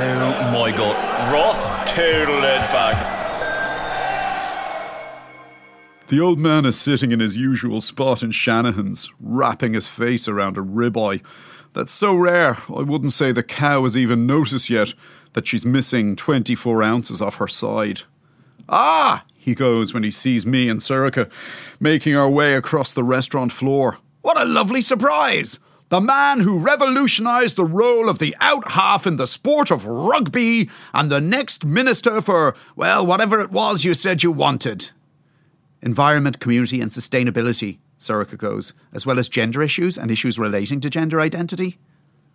Oh my god. Ross total it back. The old man is sitting in his usual spot in Shanahan's, wrapping his face around a ribeye. That's so rare, I wouldn't say the cow has even noticed yet that she's missing 24 ounces off her side. Ah! he goes when he sees me and Sorcha making our way across the restaurant floor. What a lovely surprise! The man who revolutionised the role of the out half in the sport of rugby and the next minister for, well, whatever it was you said you wanted. Environment, community, and sustainability, Sorcha goes, as well as gender issues and issues relating to gender identity.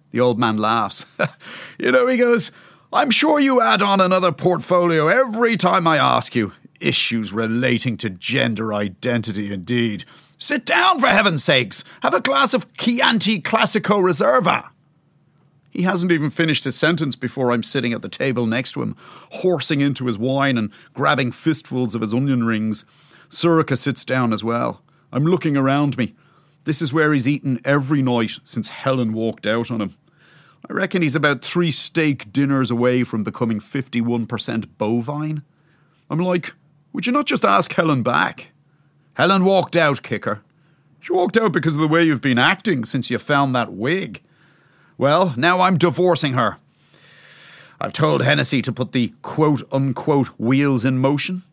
The old man laughs. you know, he goes, I'm sure you add on another portfolio every time I ask you. Issues relating to gender identity, indeed. Sit down, for heaven's sakes. Have a glass of Chianti Classico Reserva. He hasn't even finished his sentence before I'm sitting at the table next to him, horsing into his wine and grabbing fistfuls of his onion rings. Sorcha sits down as well. I'm looking around me. This is where he's eaten every night since Helen walked out on him. I reckon he's about three steak dinners away from becoming 51% bovine. I'm like, would you not just ask Helen back? Helen walked out, kicker. She walked out because of the way you've been acting since you found that wig. Well, now I'm divorcing her. I've told Hennessy to put the quote unquote wheels in motion.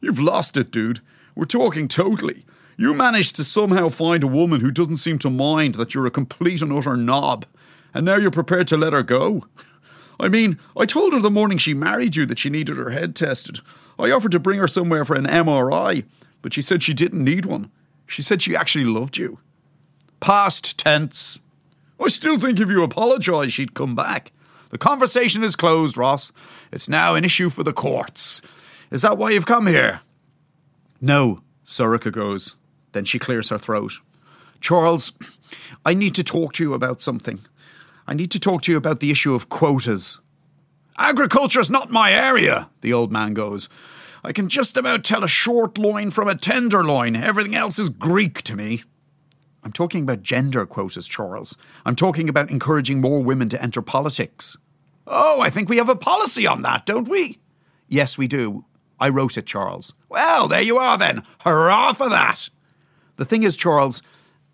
You've lost it, dude. We're talking totally. You managed to somehow find a woman who doesn't seem to mind that you're a complete and utter knob, and now you're prepared to let her go. I mean, I told her the morning she married you that she needed her head tested. I offered to bring her somewhere for an MRI, but she said she didn't need one. She said she actually loved you. Past tense. I still think if you apologise, she'd come back. The conversation is closed, Ross. It's now an issue for the courts. Is that why you've come here? No, Sorcha goes. Then she clears her throat. Charles, I need to talk to you about something. I need to talk to you about the issue of quotas. Agriculture's not my area, the old man goes. I can just about tell a short loin from a tenderloin. Everything else is Greek to me. I'm talking about gender quotas, Charles. I'm talking about encouraging more women to enter politics. Oh, I think we have a policy on that, don't we? Yes, we do. I wrote it, Charles. Well, there you are then. Hurrah for that. The thing is, Charles,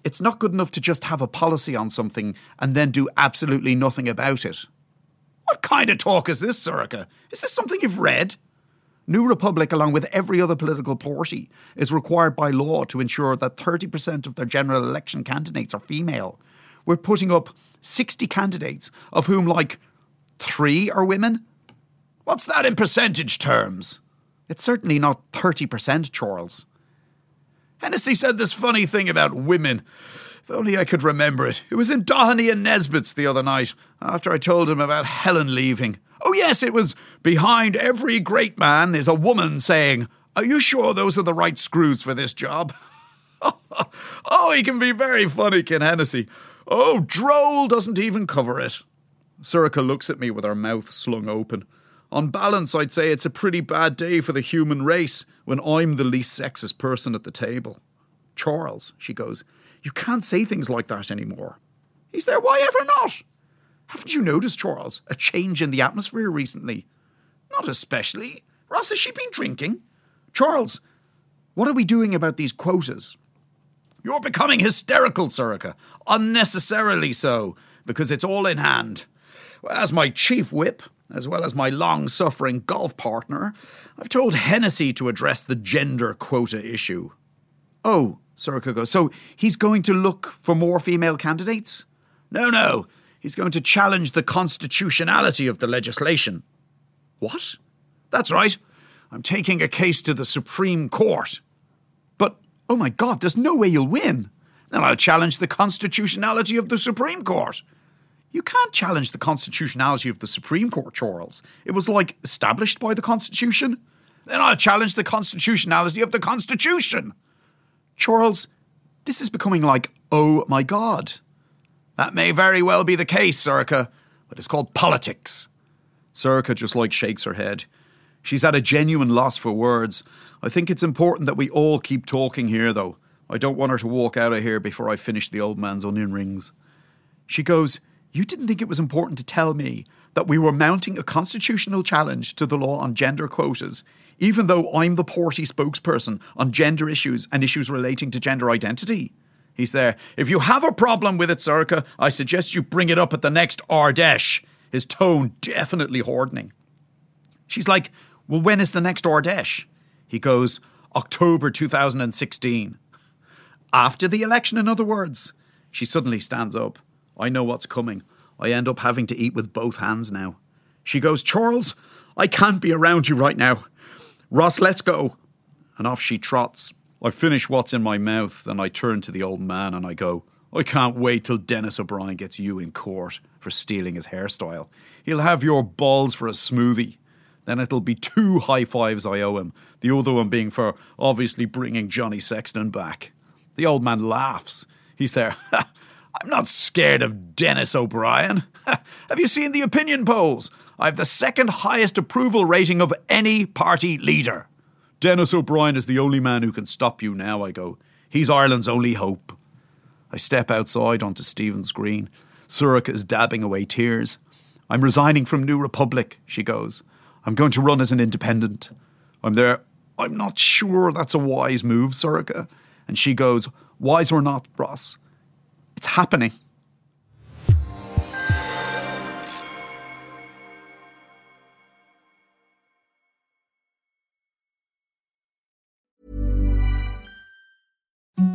it's not good enough to just have a policy on something and then do absolutely nothing about it. What kind of talk is this, Sorcha? Is this something you've read? New Republic, along with every other political party, is required by law to ensure that 30% of their general election candidates are female. We're putting up 60 candidates, of whom, like, three are women. What's that in percentage terms? It's certainly not 30%, Charles. Hennessy said this funny thing about women. If only I could remember it. It was in Doheny and Nesbitt's the other night, after I told him about Helen leaving. Oh, yes, it was behind every great man is a woman saying, Are you sure those are the right screws for this job? oh, he can be very funny, Ken Hennessy. Oh, droll doesn't even cover it. Sorcha looks at me with her mouth slung open. On balance, I'd say it's a pretty bad day for the human race when I'm the least sexist person at the table. Charles, she goes, you can't say things like that anymore. He's there, why ever not? Haven't you noticed, Charles, a change in the atmosphere recently? Not especially. Ross, has she been drinking? Charles, What are we doing about these quotas? You're becoming hysterical, Sorcha. Unnecessarily so, because it's all in hand. As my chief whip, as well as my long suffering golf partner, I've told Hennessy to address the gender quota issue. Oh, Sorcha goes, so he's going to look for more female candidates? No, no. He's going to challenge the constitutionality of the legislation. What? That's right. I'm taking a case to the Supreme Court. But, oh my God, there's no way you'll win. Then I'll challenge the constitutionality of the Supreme Court. You can't challenge the constitutionality of the Supreme Court, Charles. It was like established by the Constitution. Then I'll challenge the constitutionality of the Constitution. Charles, this is becoming like, oh my God. That may very well be the case, Sorcha, but it's called politics. Sorcha just like shakes her head. She's at a genuine loss for words. I think it's important that we all keep talking here, though. I don't want her to walk out of here before I finish the old man's onion rings. She goes, You didn't think it was important to tell me that we were mounting a constitutional challenge to the law on gender quotas, even though I'm the party spokesperson on gender issues and issues relating to gender identity? He's there. If you have a problem with it, Sorcha, I suggest you bring it up at the next Ard Fheis. His tone definitely hardening. She's like, Well, when is the next Ard Fheis? He goes, October 2016. After the election, in other words. She suddenly stands up. I know what's coming. I end up having to eat with both hands now. She goes, Charles, I can't be around you right now. Ross, let's go. And off she trots. I finish what's in my mouth and I turn to the old man and I go, I can't wait till Denis O'Brien gets you in court for stealing his hairstyle. He'll have your balls for a smoothie. Then it'll be two high fives I owe him, the other one being for obviously bringing Johnny Sexton back. The old man laughs. He's there. I'm not scared of Denis O'Brien. have you seen the opinion polls? I've the second highest approval rating of any party leader. Denis O'Brien is the only man who can stop you now, I go. He's Ireland's only hope. I step outside onto Stephen's Green. Sorcha is dabbing away tears. I'm resigning from New Republic, she goes. I'm going to run as an independent. I'm there. I'm not sure that's a wise move, Sorcha. And she goes, Wise or not, Ross, it's happening.